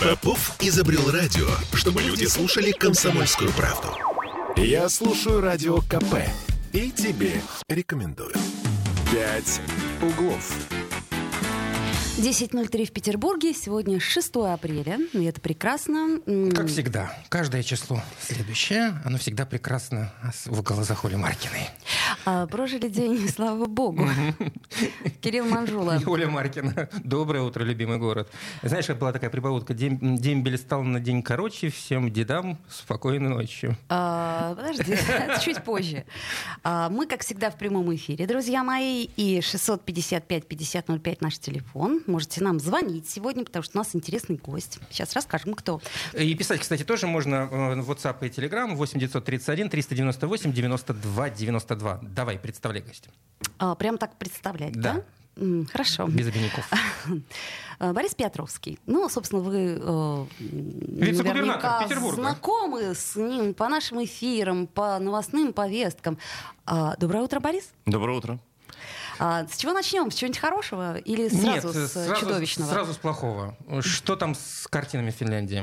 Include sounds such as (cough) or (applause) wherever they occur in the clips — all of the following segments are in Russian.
Попов изобрел радио, чтобы люди слушали комсомольскую правду. Я слушаю радио КП и тебе рекомендую. «Пять углов». 10.03 в Петербурге. Сегодня 6 апреля, и это прекрасно. Как всегда, каждое число следующее, оно всегда прекрасно в глазах Оли Маркиной. А, прожили день, (laughs) слава богу. (laughs) Кирилл Манжула. Оля Маркина. Доброе утро, любимый город. Знаешь, как была такая прибаутка? День, дембель стал на день короче, всем дедам спокойной ночи. А, подожди, (laughs) чуть позже. А, мы, как всегда, в прямом эфире, друзья мои, и 655-5005 наш телефон. Можете нам звонить сегодня, потому что у нас интересный гость. Сейчас расскажем, кто. И писать, кстати, тоже можно в WhatsApp и Telegram 8931 398 92 92. Давай, представляй гостя. А, прям так представлять, да? да? Хорошо. Без обиняков. (laughs) Борис Петровский. Ну, собственно, вы э, наверняка знакомы с ним по нашим эфирам, по новостным повесткам. А, доброе утро, Борис. Доброе утро. А, с чего начнем? С чего-нибудь хорошего или сразу Нет, с сразу, чудовищного? Сразу с плохого. Что там с картинами Финляндии?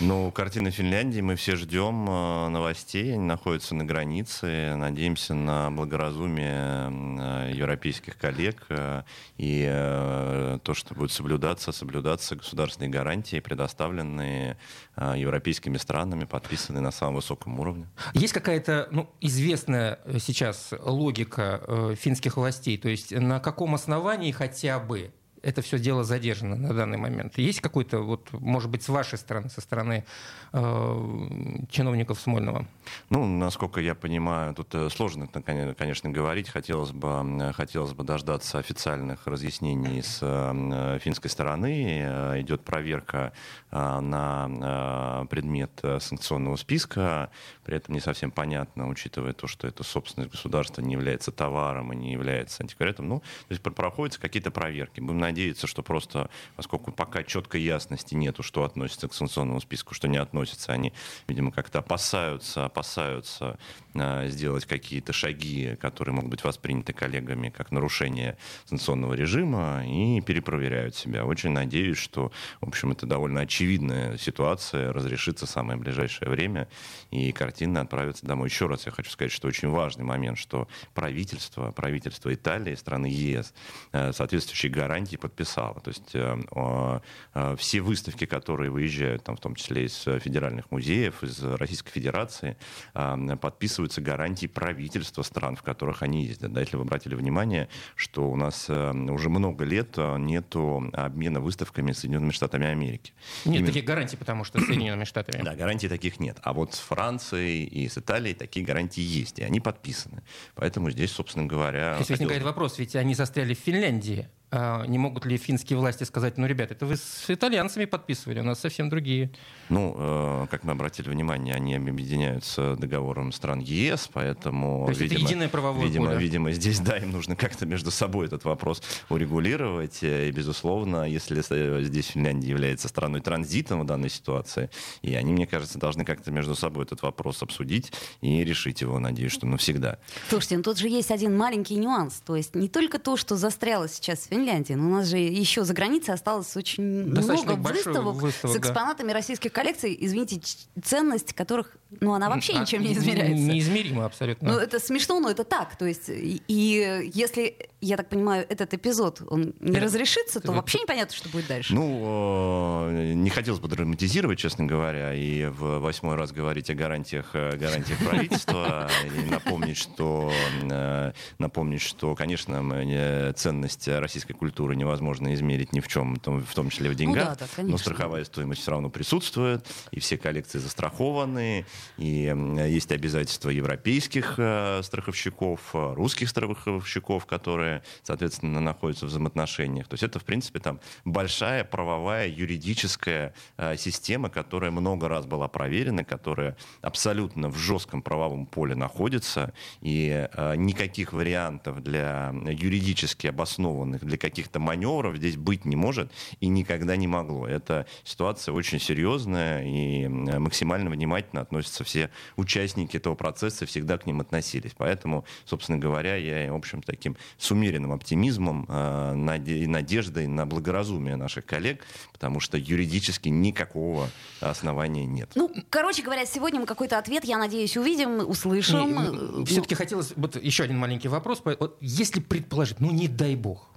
Ну, картины Финляндии мы все ждем э, новостей. Они находятся на границе. Надеемся на благоразумие э, европейских коллег э, и то, что будет соблюдаться, соблюдаться государственные гарантии, предоставленные европейскими странами, подписанные на самом высоком уровне. Есть какая-то ну, известная сейчас логика финских властей? То есть на каком основании хотя бы это все дело задержано на данный момент. Есть какой-то, вот, может быть, с вашей стороны, со стороны э, чиновников Смольного? Ну, насколько я понимаю, тут э, сложно, конечно, говорить. Хотелось бы, хотелось бы дождаться официальных разъяснений с э, финской стороны. Э, идет проверка на предмет санкционного списка. При этом не совсем понятно, учитывая то, что это собственность государства не является товаром и не является антиквариатом. Ну, то есть проходятся какие-то проверки. Будем надеяться, что просто, поскольку пока четкой ясности нету, что относится к санкционному списку, что не относится, они, видимо, как-то опасаются, опасаются э, сделать какие-то шаги, которые могут быть восприняты коллегами как нарушение санкционного режима, и перепроверяют себя. Очень надеюсь, что, в общем, это довольно очевидная ситуация, разрешится в самое ближайшее время, и картина отправится домой. Еще раз я хочу сказать, что очень важный момент, что правительство, правительство Италии, страны ЕС, э, соответствующие гарантии подписала. То есть э, э, все выставки, которые выезжают, там, в том числе из федеральных музеев, из Российской Федерации, э, подписываются гарантии правительства стран, в которых они ездят. Да, если вы обратили внимание, что у нас уже много лет нету обмена выставками с Соединенными Штатами Америки. Нет Именно... таких гарантий, потому что с Соединенными Штатами. Да, гарантий таких нет. А вот с Францией и с Италией такие гарантии есть, и они подписаны. Поэтому здесь, собственно говоря... Здесь возникает вопрос, ведь они застряли в Финляндии. А не могут ли финские власти сказать, ну, ребята, это вы с итальянцами подписывали, у нас совсем другие? Ну, э, как мы обратили внимание, они объединяются договором стран ЕС, поэтому, То есть видимо, это единое правовое видимо, поле. видимо, здесь, да, им нужно как-то между собой этот вопрос урегулировать. И, безусловно, если здесь Финляндия является страной транзитом в данной ситуации, и они, мне кажется, должны как-то между собой этот вопрос обсудить и решить его, надеюсь, что навсегда. Слушайте, ну тут же есть один маленький нюанс. То есть не только то, что застряло сейчас в Финляндии. Но у нас же еще за границей осталось очень Достаточно много выставок, выставок с экспонатами да. российских коллекций, извините, ценность которых, ну, она вообще а, ничем не измеряется. Неизмеримо абсолютно. Ну, это смешно, но это так. То есть, и если, я так понимаю, этот эпизод, он не разрешится, то вообще непонятно, что будет дальше. Ну, э, не хотелось бы драматизировать, честно говоря, и в восьмой раз говорить о гарантиях, гарантиях правительства, (laughs) и напомнить, что, э, напомнить, что, конечно, ценность российской культуры невозможно измерить ни в чем, в том числе в деньгах. Ну, да, да, но страховая стоимость все равно присутствует, и все коллекции застрахованы, и есть обязательства европейских э, страховщиков, русских страховщиков, которые, соответственно, находятся в взаимоотношениях. То есть это, в принципе, там большая правовая юридическая э, система, которая много раз была проверена, которая абсолютно в жестком правовом поле находится, и э, никаких вариантов для юридически обоснованных, для каких-то маневров здесь быть не может и никогда не могло. Эта ситуация очень серьезная и максимально внимательно относится относятся, все участники этого процесса всегда к ним относились. Поэтому, собственно говоря, я, в общем, таким с умеренным оптимизмом и надеждой на благоразумие наших коллег, потому что юридически никакого основания нет. Ну, короче говоря, сегодня мы какой-то ответ, я надеюсь, увидим, услышим. Ну, Все-таки хотелось, вот еще один маленький вопрос. Вот если предположить, ну не дай бог,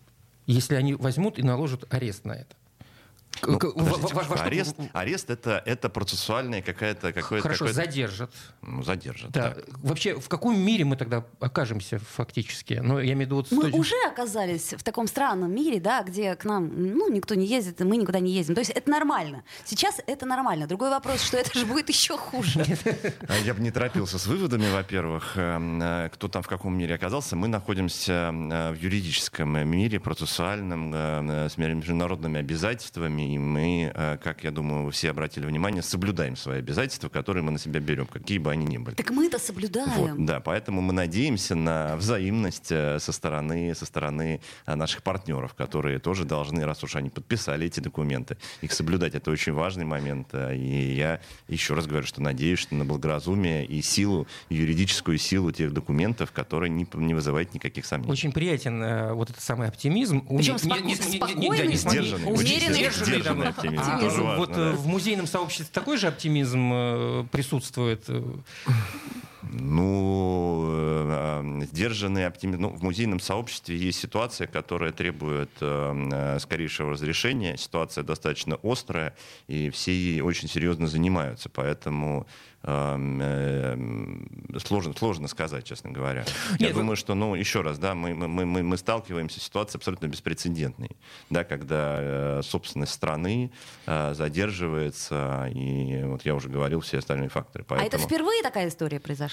если они возьмут и наложат арест на это, ну, подождите, во, во, арест, арест это, это процессуальная какая-то... Какое Хорошо, какое задержат. Ну, задержат, да. Так. Вообще, в каком мире мы тогда окажемся фактически? Ну, я имею в виду... Вот мы уже оказались в таком странном мире, да, где к нам, ну, никто не ездит, и мы никуда не ездим. То есть это нормально. Сейчас это нормально. Другой вопрос, что это же будет еще хуже. А я бы не торопился с выводами, во-первых. Эм, э, кто там в каком мире оказался? Мы находимся э, в юридическом мире, процессуальном, э, с международными обязательствами, и мы, э, как я думаю, вы все обратили внимание, соблюдаем свои обязательства, которые мы на себя берем, какие бы они ни были. Так мы это соблюдаем. Вот, да, поэтому мы надеемся на взаимность э, со стороны, со стороны э, наших партнеров, которые тоже должны, раз уж они подписали эти документы, их соблюдать. Это очень важный момент. И я еще раз говорю, что надеюсь, что на благоразумие и силу, юридическую силу тех документов, которые не, не вызывают никаких сомнений. Очень приятен э, вот этот самый оптимизм. Причем спокойный, не, не, не, не, не, сдержанный, уверенный, сдержанный оптимизм. А, тоже вот да. в музейном сообществе такой же оптимизм э, присутствует? Ну, э, сдержанный оптимизм. Ну, в музейном сообществе есть ситуация, которая требует э, скорейшего разрешения. Ситуация достаточно острая, и все ей очень серьезно занимаются. Поэтому э, сложно, сложно сказать, честно говоря. Нет, Я думаю, что, ну, еще раз, да, мы, мы, мы, мы сталкиваемся с ситуацией абсолютно беспрецедентной, да, когда э, собственность страны э, задерживается, и вот я уже говорил все остальные факторы. Поэтому... А это впервые такая история произошла?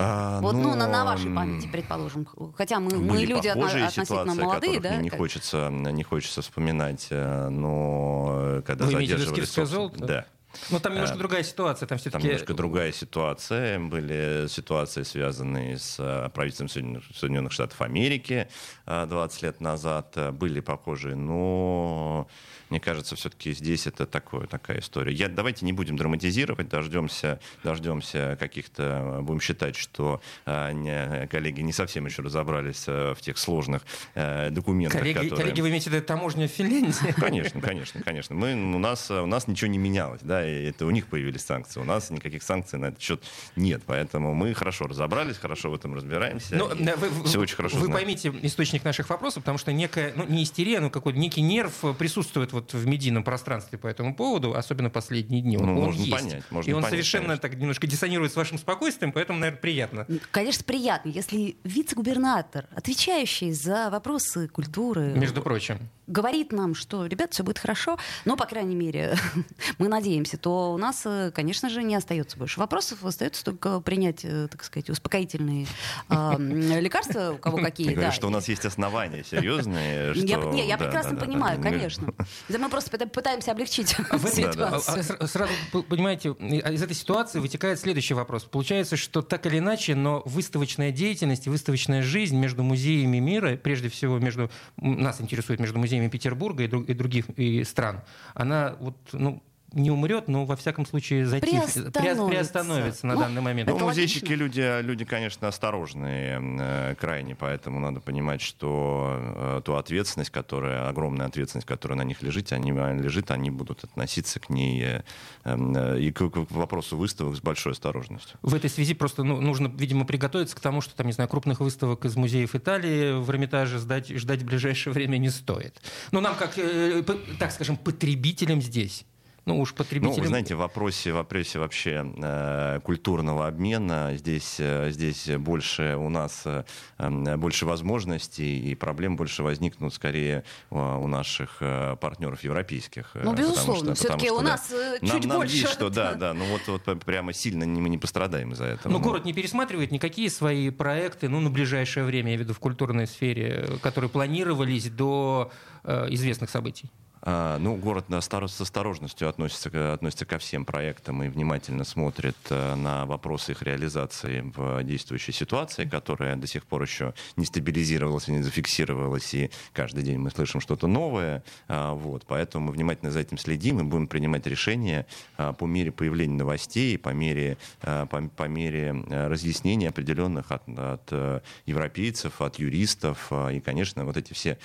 А, вот, ну, ну на, на вашей памяти, предположим. Хотя мы, мы люди относительно молодые, да? Не хочется, не хочется вспоминать, э, но когда Вы задерживали... Золото? Да. Ну, там немножко а, другая ситуация. Там, все-таки... там немножко другая ситуация. Были ситуации, связанные с э, правительством Соединенных Штатов Америки 20 лет назад. Были похожие, но мне кажется, все-таки здесь это такое, такая история. Я, давайте не будем драматизировать, дождемся, дождемся каких-то, будем считать, что а, не, коллеги не совсем еще разобрались а, в тех сложных а, документах, коллеги, которые... Коллеги, вы имеете в виду таможню в Финляндии? (laughs) Конечно, конечно, конечно. Мы, у, нас, у нас ничего не менялось, да, и это у них появились санкции. У нас никаких санкций на этот счет нет, поэтому мы хорошо разобрались, хорошо в этом разбираемся. Но, ну, вы, все очень хорошо Вы знаем. поймите источник наших вопросов, потому что некая, ну, не истерия, но какой-то некий нерв присутствует вот в медийном пространстве по этому поводу, особенно последние дни. Он, ну, он можно есть. понять. Можно и он понять, совершенно конечно. так немножко диссонирует с вашим спокойствием, поэтому, наверное, приятно. Конечно, приятно, если вице-губернатор, отвечающий за вопросы культуры... Между прочим говорит нам, что, ребят, все будет хорошо, но, по крайней мере, (laughs) мы надеемся, то у нас, э, конечно же, не остается больше вопросов, остается только принять, э, так сказать, успокоительные э, (laughs) лекарства, у кого какие. Ты говоришь, что у нас есть основания серьезные. Что... Я, не, я прекрасно да, понимаю, конечно. Да мы просто пытаемся облегчить (laughs) а ситуацию. А, сразу, понимаете, из этой ситуации вытекает следующий вопрос. Получается, что так или иначе, но выставочная деятельность и выставочная жизнь между музеями мира, прежде всего между, нас интересует между музеями Петербурга и, друг, и других и стран, она вот, ну, не умрет, но во всяком случае затих, приостановится, приостановится на ну, данный момент. Ну, музейщики люди, люди, конечно, осторожные э, крайне, поэтому надо понимать, что э, ту ответственность, которая, огромная ответственность, которая на них лежит, они, лежит, они будут относиться к ней э, э, и к, к вопросу выставок с большой осторожностью. В этой связи просто ну, нужно, видимо, приготовиться к тому, что там, не знаю, крупных выставок из музеев Италии в Эрмитаже ждать, ждать в ближайшее время не стоит. Но нам, как, э, так скажем, потребителям здесь ну уж потребителям... Ну, вы знаете, в вопросе, в вопросе вообще э, культурного обмена здесь, э, здесь больше у нас э, больше возможностей и проблем больше возникнут скорее у, у наших э, партнеров европейских. Э, ну, безусловно, все-таки у нас да, чуть нам, больше. Нам есть, что да, да, ну вот, вот прямо сильно мы не пострадаем из-за этого. Но ну, город не пересматривает никакие свои проекты, ну, на ближайшее время, я веду в культурной сфере, которые планировались до э, известных событий. А, ну, город с осторожностью относится, относится ко всем проектам и внимательно смотрит э, на вопросы их реализации в действующей ситуации, которая до сих пор еще не стабилизировалась не зафиксировалась, и каждый день мы слышим что-то новое. А, вот, поэтому мы внимательно за этим следим и будем принимать решения а, по мере появления новостей, по мере, по, по мере э, разъяснений определенных от, от европейцев, от юристов. И, конечно, вот эти все,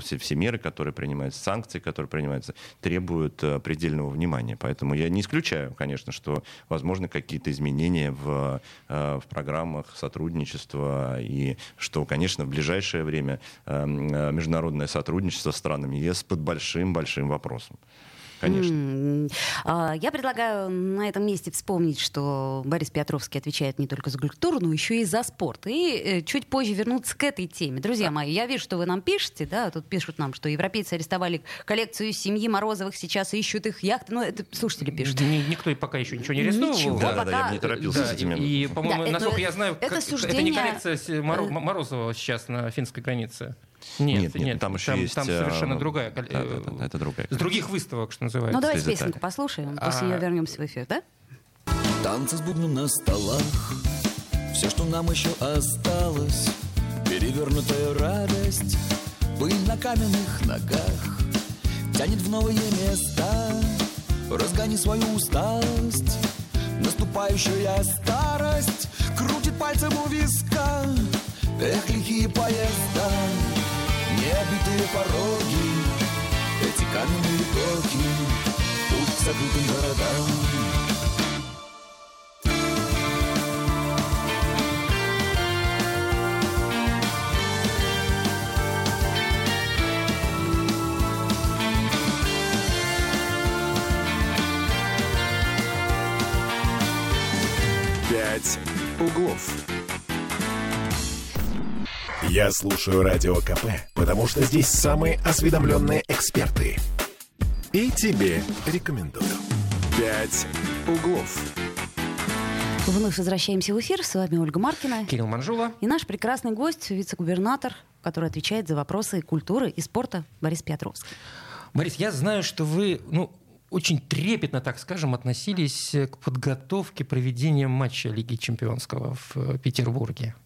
все, все меры, которые принимаются, санкции, которые принимаются, требуют э, предельного внимания. Поэтому я не исключаю, конечно, что возможны какие-то изменения в, э, в программах сотрудничества и что, конечно, в ближайшее время э, международное сотрудничество с странами ЕС под большим-большим вопросом. Конечно. А, я предлагаю на этом месте вспомнить, что Борис Петровский отвечает не только за культуру, но еще и за спорт. И э, чуть позже вернуться к этой теме. Друзья мои, я вижу, что вы нам пишете, да, тут пишут нам, что европейцы арестовали коллекцию семьи Морозовых, сейчас ищут их яхты. Ну, это слушатели пишут. Никто пока еще ничего не арестовывал. Ничего, да, пока... да, да, я бы не торопился да, с этими. И, по-моему, да, насколько это, я знаю, это, как, суждение... это не коллекция Морозова сейчас на финской границе. Нет, нет, нет, там еще там, есть... Там совершенно э, другая. Да, да, да, это другая. С других выставок, что называется. Ну, давайте песенку послушаем, после а... нее вернемся в эфир, да? Танцы с бубном на столах, все, что нам еще осталось, перевернутая радость, пыль на каменных ногах, тянет в новые места, разгони свою усталость, наступающая старость крутит пальцем у виска, эх, лихие поезда, необитые пороги, эти каменные блоки, путь к закрытым городам. «Пять углов». Я слушаю Радио КП, потому что здесь самые осведомленные эксперты. И тебе рекомендую. «Пять углов». Вновь возвращаемся в эфир. С вами Ольга Маркина. Кирилл Манжула. И наш прекрасный гость, вице-губернатор, который отвечает за вопросы культуры и спорта Борис Петровский. Борис, я знаю, что вы ну, очень трепетно, так скажем, относились к подготовке проведения матча Лиги Чемпионского в Петербурге.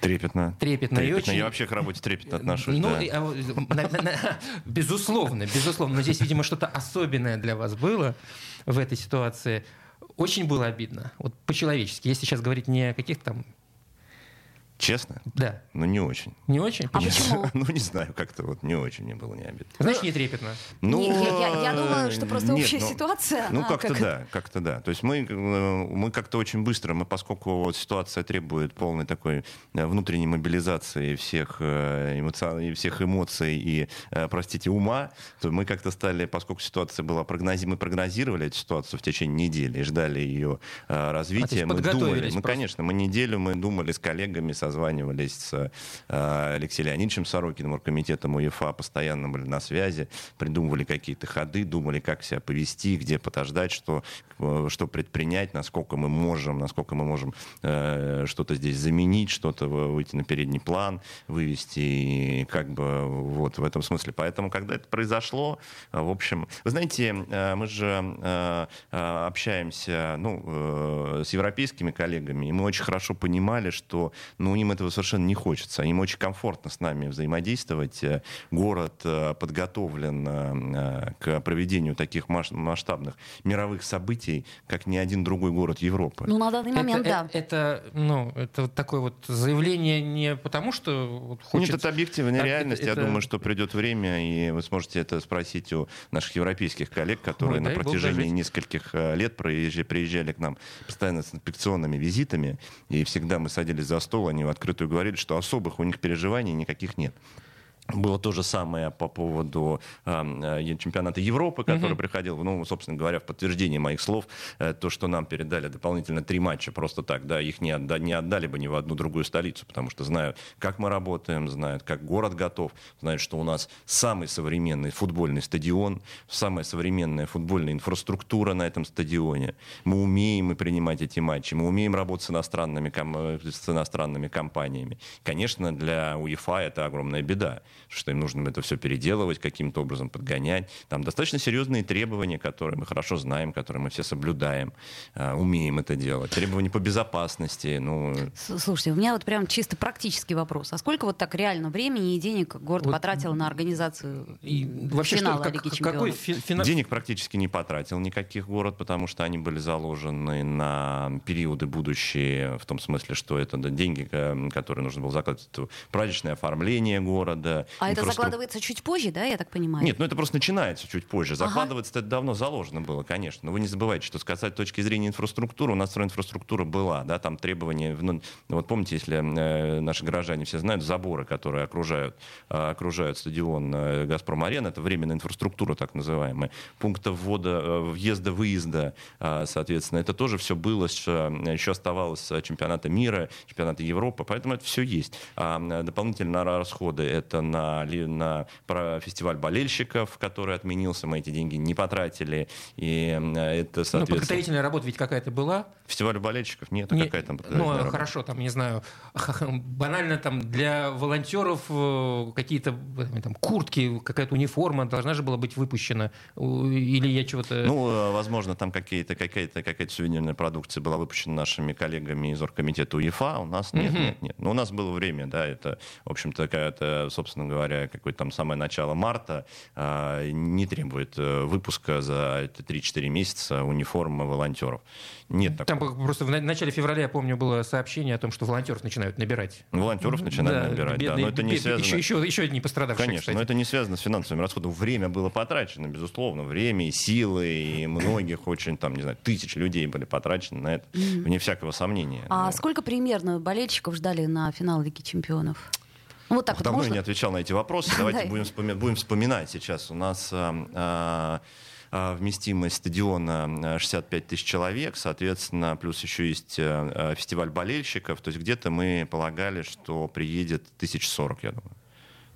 Трепетно. Трепетно. трепетно. И очень... Я вообще к работе трепетно отношусь. Ну, да. А, безусловно, безусловно. Но здесь, видимо, что-то особенное для вас было в этой ситуации. Очень было обидно. Вот по-человечески. Если сейчас говорить не о каких-то там Честно? Да. Ну, не очень. Не очень? А почему? (laughs) Ну, не знаю, как-то вот не очень мне было не обидно. Знаешь, не трепетно. Ну, я, я, я думаю, что просто нет, общая ну, ситуация. Ну, как-то как... да, как-то да. То есть мы, э, мы как-то очень быстро, мы, поскольку вот ситуация требует полной такой э, внутренней мобилизации всех, э, эмоци... всех эмоций и, простите, ума, то мы как-то стали, поскольку ситуация была прогнози... мы прогнозировали эту ситуацию в течение недели и ждали ее развития. А, мы думали, мы, конечно, мы неделю мы думали с коллегами, со созванивались с э, Алексеем Леонидовичем Сорокиным, оргкомитетом УЕФА, постоянно были на связи, придумывали какие-то ходы, думали, как себя повести, где подождать, что, э, что предпринять, насколько мы можем, насколько мы можем э, что-то здесь заменить, что-то выйти на передний план, вывести, и как бы вот в этом смысле. Поэтому, когда это произошло, в общем, вы знаете, мы же общаемся ну, с европейскими коллегами, и мы очень хорошо понимали, что ну, им этого совершенно не хочется. Им очень комфортно с нами взаимодействовать. Э, город э, подготовлен э, к проведению таких масштабных мировых событий, как ни один другой город Европы. Ну, на данный момент, это, да. Это, это, ну, это вот такое вот заявление не потому, что вот хочется... Нет, это объективная реальность. Это, Я думаю, что придет время, и вы сможете это спросить у наших европейских коллег, которые Ой, на протяжении нескольких лет приезжали, приезжали к нам постоянно с инспекционными визитами, и всегда мы садились за стол, они в открытую говорили, что особых у них переживаний никаких нет. Было то же самое по поводу э, чемпионата Европы, который mm-hmm. приходил, ну, собственно говоря, в подтверждение моих слов, э, то, что нам передали дополнительно три матча просто так, да, их не, отда- не отдали бы ни в одну другую столицу, потому что знают, как мы работаем, знают, как город готов, знают, что у нас самый современный футбольный стадион, самая современная футбольная инфраструктура на этом стадионе. Мы умеем и принимать эти матчи, мы умеем работать с иностранными, ком- с иностранными компаниями. Конечно, для УЕФА это огромная беда. Что им нужно это все переделывать, каким-то образом подгонять. Там достаточно серьезные требования, которые мы хорошо знаем, которые мы все соблюдаем, э, умеем это делать. Требования по безопасности. Ну... Слушайте, у меня вот прям чисто практический вопрос. А сколько вот так реально времени и денег город вот... потратил на организацию и вообще финала что, как, Лиги Чемпионов? Какой фи- Денег практически не потратил никаких город, потому что они были заложены на периоды будущие, в том смысле, что это деньги, которые нужно было закладывать в праздничное оформление города. А это закладывается чуть позже, да, я так понимаю? Нет, ну это просто начинается чуть позже. Закладывается ага. это давно заложено было, конечно. Но вы не забывайте, что сказать с точки зрения инфраструктуры, у нас инфраструктура была, да, там требования, ну, вот помните, если э, наши горожане все знают, заборы, которые окружают, э, окружают стадион э, «Газпром-арена», это временная инфраструктура, так называемая, пункты ввода, э, въезда-выезда, э, соответственно, это тоже все было, еще оставалось чемпионата мира, чемпионата Европы, поэтому это все есть. А дополнительные расходы это на, на фестиваль болельщиков, который отменился, мы эти деньги не потратили, и это, соответственно... Ну, подготовительная работа ведь какая-то была? Фестиваль болельщиков нет, не, какая там Ну, работа? хорошо, там, не знаю, (laughs) банально там для волонтеров э, какие-то там, куртки, какая-то униформа должна же была быть выпущена, или я чего-то... Ну, э, возможно, там какие-то, какая-то, какая-то сувенирная продукция была выпущена нашими коллегами из оргкомитета УЕФА, у нас нет, угу. нет, нет. Но ну, у нас было время, да, это, в общем-то, какая-то, собственно говоря, какое-то там самое начало марта, а, не требует э, выпуска за 3-4 месяца униформы волонтеров. Нет Там такого. просто в начале февраля, я помню, было сообщение о том, что волонтеров начинают набирать. Волонтеров начинают да, набирать, бедные, да, но это не связано... Еще, еще, еще не пострадавшие, Конечно, кстати. но это не связано с финансовыми расходами. Время было потрачено, безусловно. Время и силы, и (laughs) многих очень, там, не знаю, тысяч людей были потрачены на это, вне всякого сомнения. А да. сколько примерно болельщиков ждали на финал Лиги Чемпионов? Вот так Давно вот можно? я не отвечал на эти вопросы. (laughs) Давайте будем вспоминать, будем вспоминать сейчас. У нас а, а, а, вместимость стадиона 65 тысяч человек, соответственно, плюс еще есть фестиваль болельщиков. То есть где-то мы полагали, что приедет 1040, я думаю.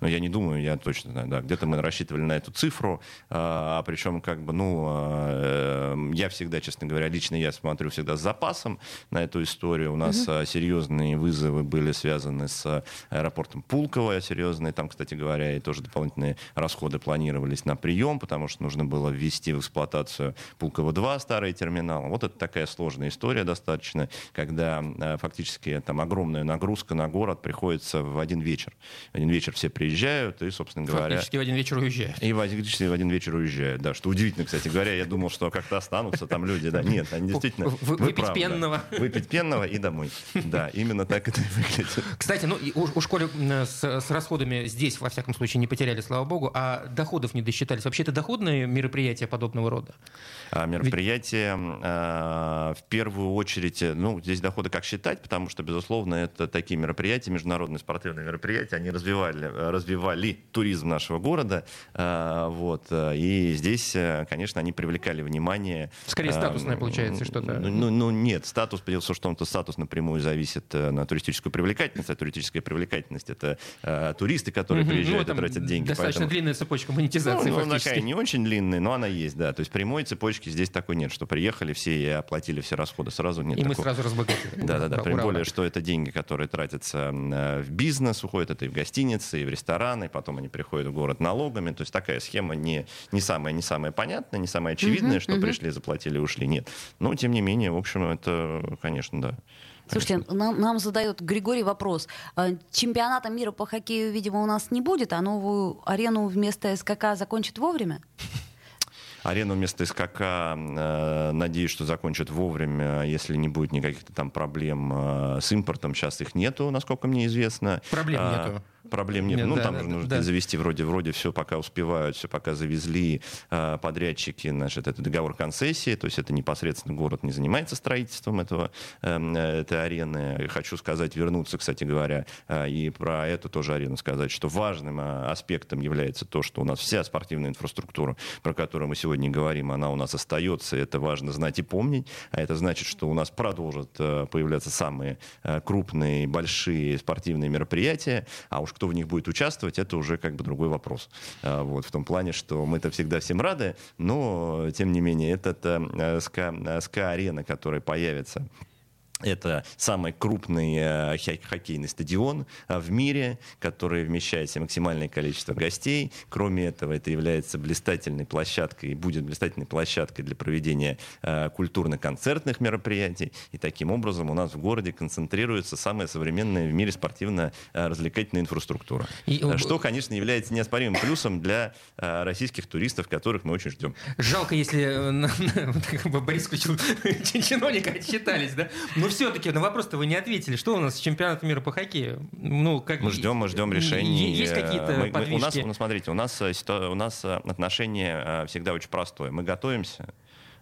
Но я не думаю, я точно знаю, да, где-то мы рассчитывали на эту цифру, а, причем как бы, ну, а, э, я всегда, честно говоря, лично я смотрю всегда с запасом на эту историю. У нас угу. серьезные вызовы были связаны с аэропортом Пулково, серьезные, там, кстати говоря, и тоже дополнительные расходы планировались на прием, потому что нужно было ввести в эксплуатацию Пулково-2, старый терминал. Вот это такая сложная история достаточно, когда фактически там огромная нагрузка на город приходится в один вечер. В один вечер все приезжают приезжают и, собственно говоря... Фактически в один вечер уезжают. И фактически в один вечер уезжают, да. Что удивительно, кстати говоря. Я думал, что как-то останутся там люди. Да, нет, они действительно... Выпить правы, пенного. Выпить пенного и домой. Да, именно так это выглядит. Кстати, ну, у, у школе с, с расходами здесь, во всяком случае, не потеряли, слава богу, а доходов не досчитались. Вообще, это доходные мероприятия подобного рода? А, мероприятия, Ведь... а, в первую очередь, ну, здесь доходы как считать, потому что, безусловно, это такие мероприятия, международные спортивные мероприятия, они развивали, развивали туризм нашего города. А, вот, и здесь, конечно, они привлекали внимание. Скорее статусное, получается, что-то. Ну, ну, ну нет, статус, том, что он-то статус напрямую зависит э, на туристическую привлекательность, а туристическая привлекательность это туристы, которые угу, приезжают ну, и тратят деньги. Достаточно поэтому... длинная цепочка монетизации. Ну, ну такая не очень длинная, но она есть, да. То есть прямой цепочки здесь такой нет, что приехали все и оплатили все расходы сразу. Нет и такого. мы сразу разбогатели. Да-да-да. Тем более, что это деньги, которые тратятся в бизнес, уходят это и в гостиницы, и в рестораны, потом они приходят в город налогами. То есть такая схема не, не, самая, не самая понятная, не самая очевидная, uh-huh, что uh-huh. пришли, заплатили, ушли. Нет. Но, тем не менее, в общем, это, конечно, да. Слушайте, нам, нам задает Григорий вопрос. А, чемпионата мира по хоккею, видимо, у нас не будет, а новую арену вместо СКК закончат вовремя? Арену вместо СКК, э, надеюсь, что закончат вовремя, если не будет никаких там проблем э, с импортом. Сейчас их нету, насколько мне известно. Проблем а, нету проблем нет. нет ну, да, там да, же нужно да. завести вроде, вроде все пока успевают, все пока завезли э, подрядчики, значит, это договор концессии, то есть это непосредственно город не занимается строительством этого, э, этой арены. Хочу сказать, вернуться, кстати говоря, э, и про эту тоже арену сказать, что важным э, аспектом является то, что у нас вся спортивная инфраструктура, про которую мы сегодня говорим, она у нас остается, это важно знать и помнить, а это значит, что у нас продолжат э, появляться самые э, крупные, большие спортивные мероприятия, а уж кто в них будет участвовать, это уже как бы другой вопрос. А, вот, в том плане, что мы-то всегда всем рады, но, тем не менее, это СК-арена, которая появится это самый крупный э, хоккейный стадион э, в мире, который вмещает себе максимальное количество гостей. Кроме этого, это является блистательной площадкой и будет блистательной площадкой для проведения э, культурно-концертных мероприятий. И таким образом у нас в городе концентрируется самая современная в мире спортивно-развлекательная инфраструктура. И... Что, конечно, является неоспоримым плюсом для российских туристов, которых мы очень ждем. Жалко, если (laughs) Борис включил (laughs) чиновника, отчитались, да? Но все-таки на вопрос-то вы не ответили. Что у нас с чемпионатом мира по хоккею? Ну, как... Мы ждем, мы ждем решений. Есть какие-то мы, мы, у нас, ну, смотрите, у нас, э, у нас э, отношение э, всегда очень простое. Мы готовимся,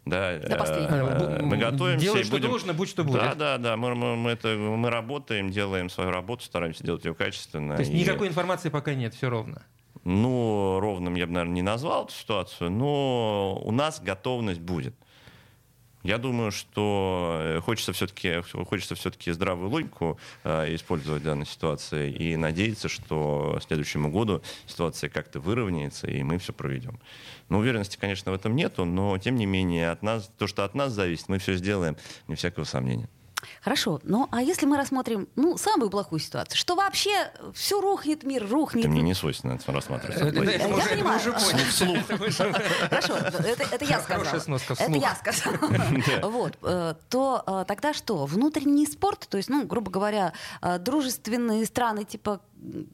да, э, мы готовимся. Делать, что будем... должно, будь что будет. Да, да, да. Мы, мы, мы, это, мы работаем, делаем свою работу, стараемся делать ее качественно. То есть и... никакой информации пока нет, все ровно. Ну, ровным я бы, наверное, не назвал эту ситуацию, но у нас готовность будет. Я думаю, что э, хочется все-таки хочется все-таки здравую логику э, использовать в данной ситуации и надеяться, что следующему году ситуация как-то выровняется и мы все проведем. Но уверенности, конечно, в этом нету, но тем не менее от нас то, что от нас зависит, мы все сделаем, не всякого сомнения. Хорошо, ну а если мы рассмотрим ну, самую плохую ситуацию, что вообще все рухнет, мир рухнет. Это мне не свойственно это рассматривать. Я понимаю. Хорошо, это я сказала. Это я сказала. (laughs) Вот, э, то э, тогда что? Внутренний спорт, то есть, ну, грубо говоря, э, дружественные страны типа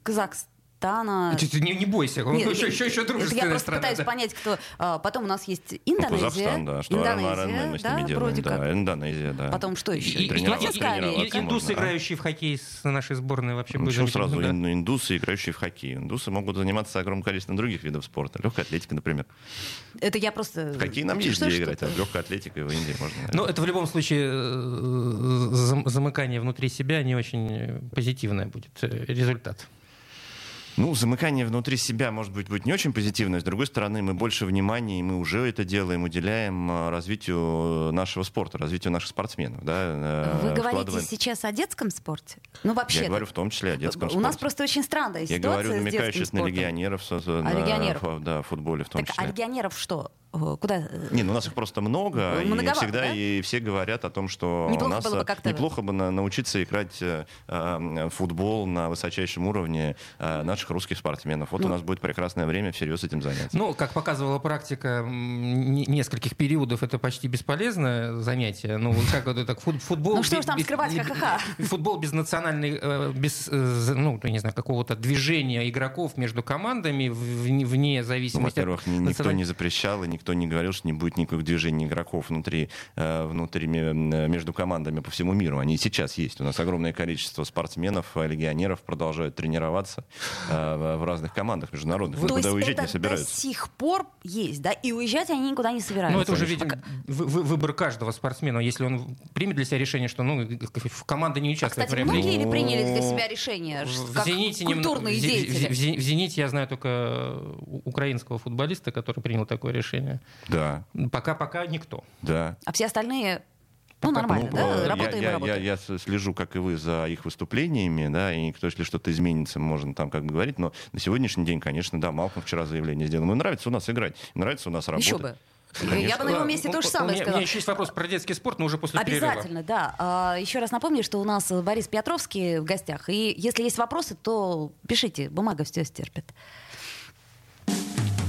Казахстан, Казахстана. Ты, не, не бойся, Нет, еще, еще, еще дружественная Я просто страна, пытаюсь да. понять, кто... А, потом у нас есть Индонезия. Ну, да, что Индонезия, мы с ними да, делаем. Вроде да, как. Индонезия, да. Потом что еще? И, и, и, индусы, играющие в хоккей с нашей сборной вообще ну, были. сразу? Да? Индусы, играющие в хоккей. Индусы могут заниматься огромным количеством других видов спорта. Легкая атлетика, например. Это я просто... В хоккей нам есть где играть, а легкая атлетика в Индии можно. Ну, это в любом случае э, замыкание внутри себя не очень позитивное будет э, результат. Ну, замыкание внутри себя, может быть, будет не очень позитивное. С другой стороны, мы больше внимания, и мы уже это делаем, уделяем а, развитию нашего спорта, развитию наших спортсменов. Да, э, Вы говорите сейчас о детском спорте? Ну, вообще. Я говорю в том числе о детском спорте. У нас просто очень странная ситуация Я говорю, намекаю сейчас на легионеров, а на легионеров. Да, футболе в том так, числе. А легионеров что? Э, куда? Не, ну у нас их просто много, Многовато, и всегда да? и все говорят о том, что неплохо у нас было бы неплохо бы научиться играть э, э, футбол на высочайшем уровне э, наших русских спортсменов. Вот ну, у нас будет прекрасное время всерьез этим заняться. Ну, как показывала практика нескольких периодов, это почти бесполезное занятие. Ну, как это так, футбол... Ну, что ж там скрывать, ха-ха-ха. Футбол без национальной, э, без, ну, не знаю, какого-то движения игроков между командами вне зависимости... Ну, во-первых, никто не запрещал и никто не говорил, что не будет никаких движений игроков внутри, э, внутри между командами по всему миру. Они и сейчас есть. У нас огромное количество спортсменов, э, легионеров продолжают тренироваться э, в разных командах международных. То Никуда уезжать это не собираются. до сих пор есть, да? И уезжать они никуда не собираются. Ну, это уже, видимо, выбор каждого спортсмена. Если он примет для себя решение, что ну, в команда не участвует. А, кстати, многие ли приняли для себя решение, в «Зените» культурные в, в, в «Зените» я знаю только украинского футболиста, который принял такое решение решение. Да. Пока-пока никто. Да. А все остальные ну, нормально, ну, да? Работаем я, и работаем. Я, я слежу, как и вы, за их выступлениями, да, и кто, если что-то изменится, можно там как бы говорить, но на сегодняшний день, конечно, да, Малком вчера заявление сделал. Ему нравится у нас играть, нравится у нас работать. Еще бы. Конечно. Я бы на его месте то же самое сказала. У меня еще есть вопрос про детский спорт, но уже после Обязательно, перерыва. да. А, еще раз напомню, что у нас Борис Петровский в гостях. И если есть вопросы, то пишите. Бумага все стерпит.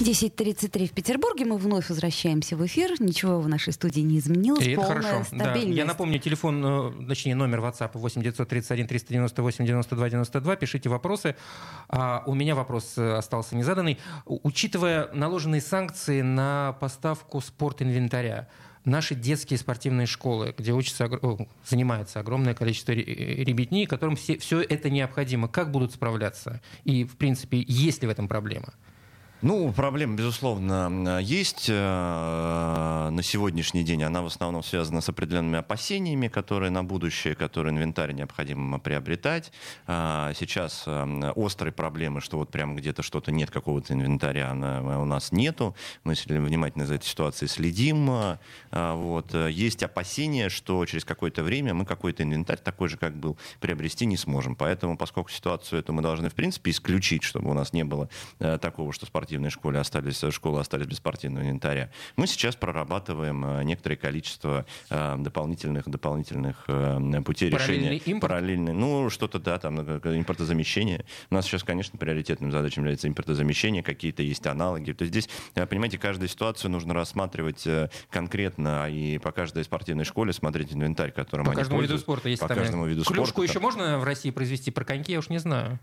10.33 в Петербурге. Мы вновь возвращаемся в эфир. Ничего в нашей студии не изменилось. И это хорошо. Да. Я напомню, телефон, э, точнее, номер WhatsApp 8 931 398 92 92. Пишите вопросы. А у меня вопрос э, остался незаданный. Учитывая наложенные санкции на поставку спортинвентаря, наши детские спортивные школы, где учатся, занимается огромное количество ребятни, которым все, все это необходимо. Как будут справляться? И, в принципе, есть ли в этом проблема? Ну, проблема, безусловно, есть. Э, на сегодняшний день она в основном связана с определенными опасениями, которые на будущее, которые инвентарь необходимо приобретать. А, сейчас э, острые проблемы, что вот прям где-то что-то нет, какого-то инвентаря у нас нету. Мы внимательно за этой ситуацией следим. А, вот. Есть опасения, что через какое-то время мы какой-то инвентарь, такой же, как был, приобрести не сможем. Поэтому, поскольку ситуацию эту мы должны, в принципе, исключить, чтобы у нас не было э, такого, что спортивные спортивной школе остались, э, школы остались без спортивного инвентаря. Мы сейчас прорабатываем э, некоторое количество э, дополнительных, дополнительных путей Параллельный решения. Импорт? Параллельный Ну, что-то, да, там, импортозамещение. У нас сейчас, конечно, приоритетным задачей является импортозамещение, какие-то есть аналоги. То есть здесь, понимаете, каждую ситуацию нужно рассматривать конкретно и по каждой спортивной школе смотреть инвентарь, которым по они каждому виду спорта, если по там каждому виду Клюшку спорта. еще можно в России произвести про коньки, я уж не знаю.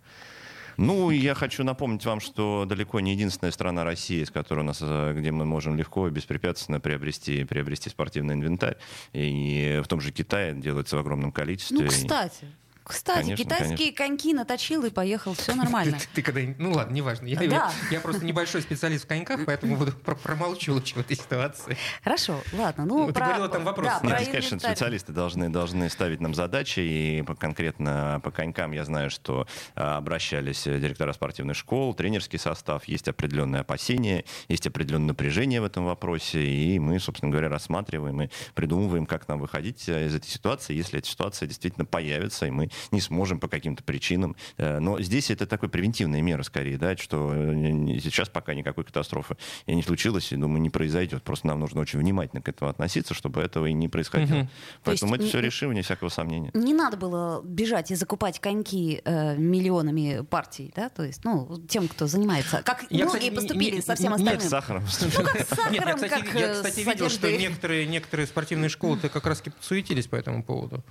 Ну, я хочу напомнить вам, что далеко не единственная страна России, с которой у нас, э, где мы можем легко и беспрепятственно приобрести, приобрести спортивный инвентарь. И в том же Китае делается в огромном количестве. Ну, кстати. Кстати, конечно, китайские конечно. коньки наточил и поехал, все нормально. (laughs) Ты, ты когда... Ну ладно, неважно. Я, да. я просто небольшой специалист в коньках, поэтому буду промолчу лучше в этой ситуации. Хорошо, ладно. Ну, ну про... Ты говорила там вопрос. Да, Нет, конечно, специалисты должны, должны ставить нам задачи, и по, конкретно по конькам я знаю, что а, обращались директора спортивных школ, тренерский состав, есть определенные опасения, есть определенное напряжение в этом вопросе, и мы, собственно говоря, рассматриваем и придумываем, как нам выходить из этой ситуации, если эта ситуация действительно появится, и мы не сможем по каким-то причинам. Э, но здесь это такой превентивная мера скорее, да, что э, сейчас пока никакой катастрофы и не случилось, и, думаю, не произойдет. Просто нам нужно очень внимательно к этому относиться, чтобы этого и не происходило. Угу. Поэтому мы это все решим, вне всякого сомнения. Не надо было бежать и закупать коньки э, миллионами партий, да, то есть, ну, тем, кто занимается. Как я, многие кстати, поступили не, со всем остальным. Нет, с сахаром. Ну, как с сахаром, Нет, я, кстати, как я, кстати, видел, что некоторые, некоторые спортивные школы-то как раз суетились по этому поводу.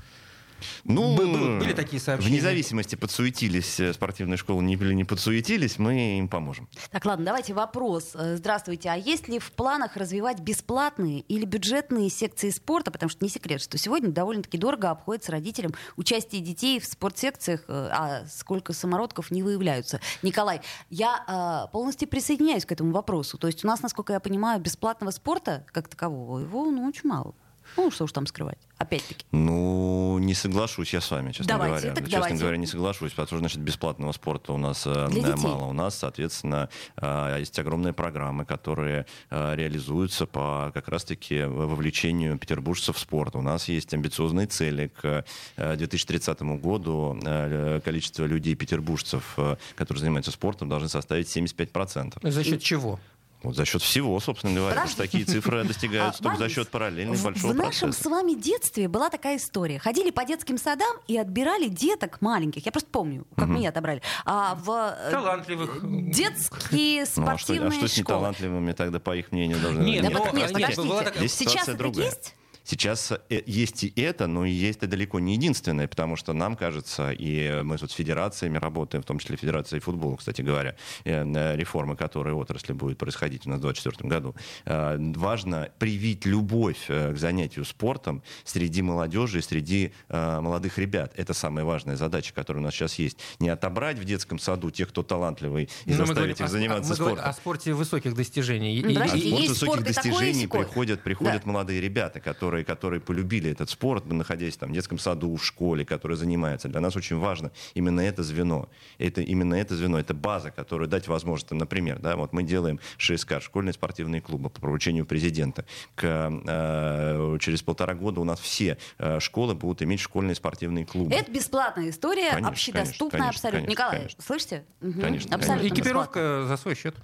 Ну, были такие сообщения. Вне зависимости, подсуетились э, спортивные школы не, или не подсуетились, мы им поможем. Так, ладно, давайте вопрос. Э, здравствуйте. А есть ли в планах развивать бесплатные или бюджетные секции спорта? Потому что не секрет, что сегодня довольно-таки дорого обходится родителям участие детей в спортсекциях, э, а сколько самородков не выявляются. Николай, я полностью присоединяюсь к этому вопросу. То есть у нас, насколько я понимаю, бесплатного спорта как такового его ну, очень мало. Ну, что уж там скрывать опять-таки? Ну, не соглашусь я с вами, честно давайте, говоря. Так честно давайте. говоря, не соглашусь, потому что, значит, бесплатного спорта у нас э, Для мало. У нас, соответственно, э, есть огромные программы, которые э, реализуются по как раз-таки вовлечению петербуржцев в спорт. У нас есть амбициозные цели к 2030 году. Количество людей, петербуржцев, которые занимаются спортом, должны составить 75%. За счет чего? Вот за счет всего, собственно говоря. Подожди. Такие цифры достигаются только за счет параллельных большого В нашем процесса. с вами детстве была такая история. Ходили по детским садам и отбирали деток маленьких. Я просто помню, как угу. меня отобрали. А в э, Талантливых. детские спортивные (laughs) ну, а что, а что с неталантливыми тогда, по их мнению, должны Нет, да, но, нет, подождите. Здесь Сейчас это другая. есть? Сейчас э, есть и это, но и есть это далеко не единственное, потому что нам кажется, и мы тут с федерациями работаем, в том числе Федерацией футбола, кстати говоря, э, реформы, которые отрасли будет происходить у нас в 2024 году, э, важно привить любовь к занятию спортом среди молодежи и среди молодых ребят. Это самая важная задача, которая у нас сейчас есть. Не отобрать в детском саду тех, кто талантливый, и но заставить их заниматься мы спортом. О спорте высоких достижений. Подождите, и, спорт высоких достижений приходят, приходят да. молодые ребята, которые которые, которые полюбили этот спорт, находясь там в детском саду, в школе, которые занимаются. Для нас очень важно именно это звено. Это, именно это звено, это база, которую дать возможность. Например, да, вот мы делаем ШСК, школьные спортивные клубы, по поручению президента. К, э, через полтора года у нас все э, школы будут иметь школьные спортивные клубы. Это бесплатная история, конечно, общедоступная конечно, абсолютно. Конечно, Николай, конечно. слышите? Угу. Конечно, абсолютно конечно. Экипировка за свой счет.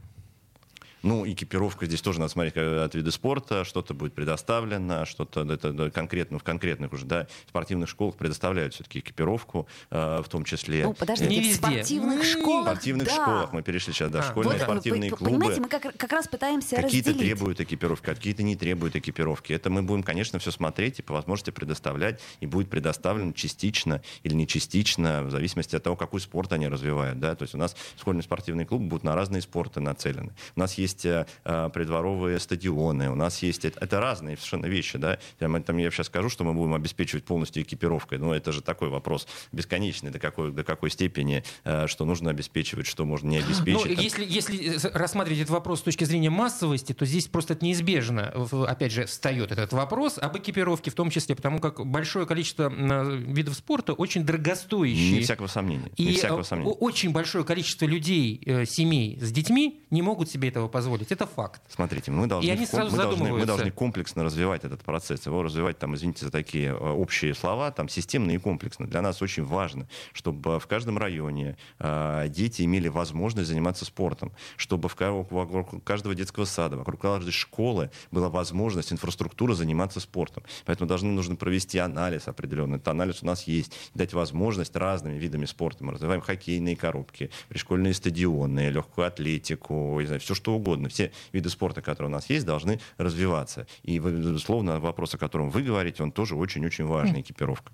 Ну, экипировка здесь тоже надо смотреть от вида спорта, что-то будет предоставлено, что-то это конкретно в конкретных уже, да, спортивных школах предоставляют все-таки экипировку, э, в том числе. Ну, подождите, не в везде. спортивных школах. В спортивных да. школах мы перешли сейчас, да, А, школьные вот, спортивные вы, клубы. Понимаете, мы как, как раз пытаемся Какие-то разделить. требуют экипировки, а какие-то не требуют экипировки. Это мы будем, конечно, все смотреть и по возможности предоставлять, и будет предоставлено частично или не частично, в зависимости от того, какой спорт они развивают. Да? То есть у нас школьные спортивные клубы будут на разные спорты нацелены. У нас есть есть придворовые стадионы, у нас есть... Это разные совершенно вещи, да. Там, там я сейчас скажу, что мы будем обеспечивать полностью экипировкой, но это же такой вопрос бесконечный, до какой, до какой степени, что нужно обеспечивать, что можно не обеспечить. Ну, если, если рассматривать этот вопрос с точки зрения массовости, то здесь просто это неизбежно, опять же, встает этот вопрос об экипировке в том числе, потому как большое количество видов спорта очень дорогостоящие. Не всякого сомнения. И всякого сомнения. очень большое количество людей, э, семей с детьми не могут себе этого позволить. Это факт. Смотрите, мы должны, и они сразу мы, должны, мы должны комплексно развивать этот процесс. Его развивать, там, извините за такие э, общие слова, там, системно и комплексно. Для нас очень важно, чтобы в каждом районе э, дети имели возможность заниматься спортом, чтобы в, вокруг каждого детского сада, вокруг каждой школы была возможность, инфраструктура заниматься спортом. Поэтому должны, нужно провести анализ определенный. Этот анализ у нас есть. Дать возможность разными видами спорта. Мы развиваем хоккейные коробки, пришкольные стадионы, легкую атлетику, не знаю, все что угодно. Все виды спорта, которые у нас есть, должны развиваться. И, безусловно, вопрос, о котором вы говорите, он тоже очень-очень важный, экипировка.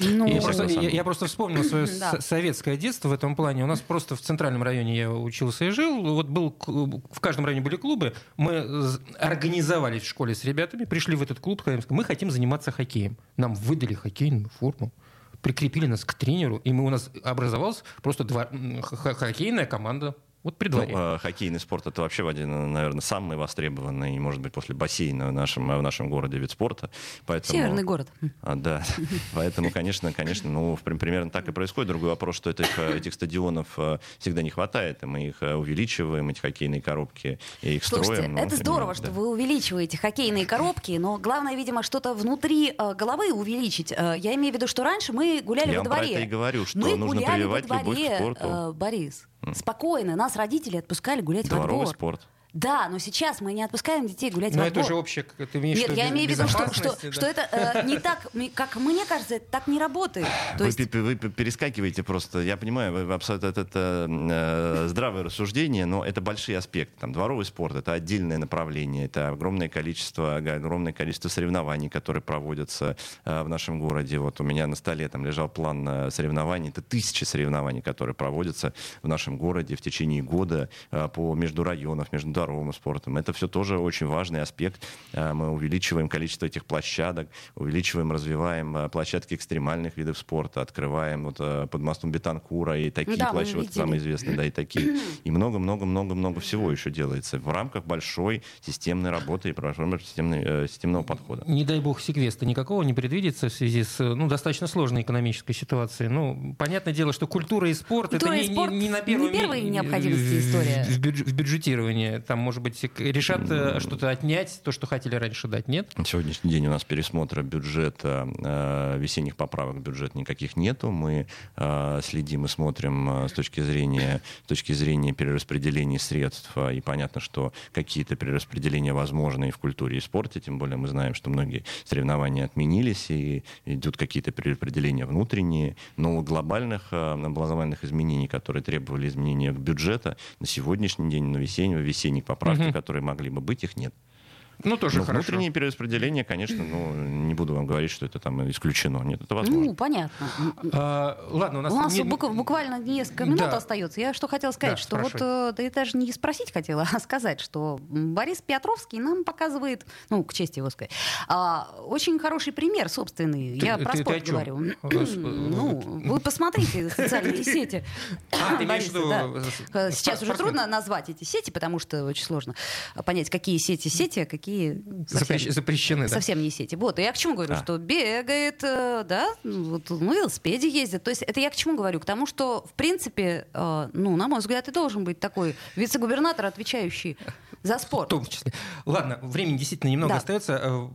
Ну, я, просто, я, я просто вспомнил свое (laughs) да. советское детство в этом плане. У нас просто в центральном районе я учился и жил. Вот был в каждом районе были клубы. Мы организовались в школе с ребятами, пришли в этот клуб, сказали, мы хотим заниматься хоккеем. Нам выдали хоккейную форму прикрепили нас к тренеру, и мы, у нас образовалась просто два, хоккейная команда вот при дворе. Ну, э, хоккейный спорт это вообще один, наверное, самый востребованный, может быть, после бассейна в нашем, в нашем городе вид спорта. Поэтому, Северный город. А, да. (laughs) Поэтому, конечно, конечно, ну, примерно так и происходит. Другой вопрос, что этих, э, этих стадионов э, всегда не хватает, и мы их увеличиваем, эти хоккейные коробки, и их Слушайте, строим. Ну, это здорово, да. что вы увеличиваете хоккейные коробки, но главное, видимо, что-то внутри головы увеличить. Я имею в виду, что раньше мы гуляли Я во дворе. Я про это и говорю, что мы нужно прививать любовь к спорту. Борис, спокойно, нас родители отпускали гулять Дворовый во двор. спорт. Да, но сейчас мы не отпускаем детей гулять но во это двор. уже общее, ты имеешь Нет, я имею в виду, что, что, да. что это э, не так, как мне кажется, это так не работает. То вы, есть... вы перескакиваете просто, я понимаю, вы, абсолютно это, это э, здравое рассуждение, но это большие аспекты. Там, дворовый спорт — это отдельное направление, это огромное количество, огромное количество соревнований, которые проводятся э, в нашем городе. Вот у меня на столе там лежал план э, соревнований, это тысячи соревнований, которые проводятся в нашем городе в течение года э, по между районов, между дворовым спортом это все тоже очень важный аспект. Э, мы увеличиваем количество этих площадок, увеличиваем, развиваем э, площадки экстремальных видов спорта, открываем вот э, под мостом Бетанкура и такие да, площадки, вот самые известные, да, и такие. И много-много-много-много всего еще делается в рамках большой системной работы и системной, системного подхода. Не дай бог секвеста никакого не предвидится в связи с ну, достаточно сложной экономической ситуацией. Ну, понятное дело, что культура и спорт культура это и не, спорт не, не на первом не первой необходимости история. В, бюдж, в бюджетировании. Там, может быть, решат э, что-то отнять, то, что хотели раньше дать, нет? На сегодняшний день у нас пересмотра бюджета, э, весенних поправок в бюджет никаких нету. Мы э, следим и смотрим с точки зрения, с точки зрения перераспределения средств. И понятно, что какие-то перераспределения возможны и в культуре и спорте, тем более мы знаем, что многие соревнования отменились, и идут какие-то перераспределения внутренние, но глобальных глобальных изменений, которые требовали изменения бюджета, на сегодняшний день, на весенний, весенних поправок угу. которые могли бы быть, их нет. Ну, тоже Но хорошо. Внутреннее перераспределение, конечно, ну, не буду вам говорить, что это там исключено. Нет, это возможно. Ну, понятно. А, ладно, у нас... У нас не... буквально несколько минут да. остается. Я что хотела сказать, да, что спрашивай. вот, да я даже не спросить хотела, а сказать, что Борис Петровский нам показывает, ну, к чести его сказать, а, очень хороший пример собственный. Ты, Я ты, про ты, спорт ты говорю. ну, вы посмотрите социальные сети. А, имеешь в виду... Сейчас уже трудно назвать эти сети, потому что очень сложно понять, какие сети сети, а какие какие совсем, запрещены, совсем да? не сети. Вот, и я к чему говорю, а. что бегает, э, да, вот, на велосипеде ездит. То есть это я к чему говорю? К тому, что, в принципе, э, ну, на мой взгляд, и должен быть такой вице-губернатор, отвечающий за спорт. В том числе. Ладно, времени действительно немного да. остается. Э,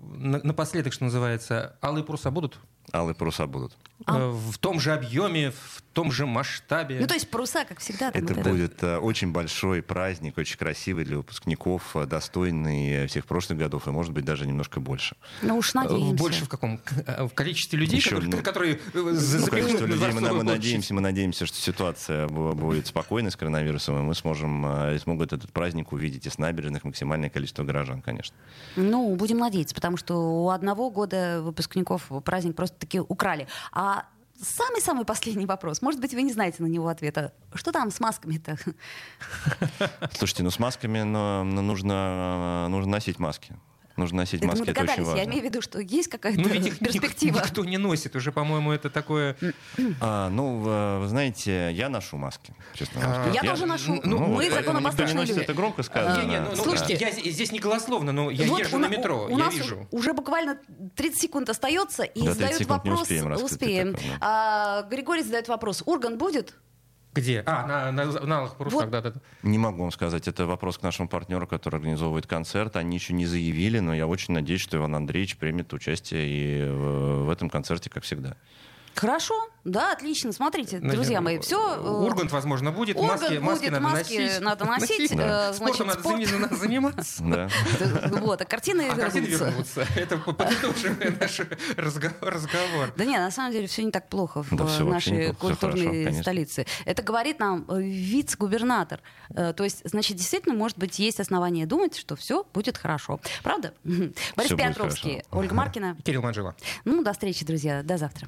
напоследок, что называется, алые паруса будут? Алые паруса будут. А? В том же объеме, в том же масштабе. Ну, то есть паруса, как всегда. это вот будет это. очень большой праздник, очень красивый для выпускников, достойный всех прошлых годов, и, может быть, даже немножко больше. Ну, уж надеемся. Больше в каком? В количестве людей, Еще, которые, ну, которые ну, количество людей мы, мы надеемся, мы надеемся, что ситуация будет спокойной с коронавирусом, и мы сможем, смогут этот праздник увидеть и с набережных максимальное количество горожан, конечно. Ну, будем надеяться, потому что у одного года выпускников праздник просто-таки украли. А самый-самый последний вопрос. Может быть, вы не знаете на него ответа. Что там с масками-то? Слушайте, ну с масками но нужно, нужно носить маски. Нужно носить это маски, мы это очень важно. Я имею в виду, что есть какая-то ну, ведь перспектива. Никто не носит, уже, по-моему, это такое... (clears throat) А, ну, вы знаете, я ношу маски, честно а, Я, я тоже ношу. Ну, ну, мы законопослушные люди. Это громко сказано. Не, не, ну, Слушайте, я здесь не голословно, но я вот езжу на метро, у, у я нас вижу. уже буквально 30 секунд остается, и задают вопрос... успеем. успеем. А, Григорий задает вопрос. Урган будет? Где? А, на, на, на Алых Парусах, вот. да, да. Не могу вам сказать. Это вопрос к нашему партнеру, который организовывает концерт. Они еще не заявили, но я очень надеюсь, что Иван Андреевич примет участие и в, в этом концерте, как всегда. Хорошо, да, отлично. Смотрите, Наверное, друзья мои, все. Э, Ургант, возможно, будет. Ургант маски, будет, маски надо маски носить. надо (laughs) носить. Да. Э, значит, Спортом спорт... надо заниматься. (laughs) Да. Вот, а картины а вернутся. картины вернутся. (laughs) Это подытожим наш разговор. Да нет, на самом деле все не так плохо в нашей культурной столице. Это говорит нам э, вице-губернатор. То есть, значит, действительно, может быть, есть основания думать, что все будет хорошо. Правда? Борис Петровский, Ольга Маркина. Кирилл Манжела. Ну, до встречи, друзья. До завтра.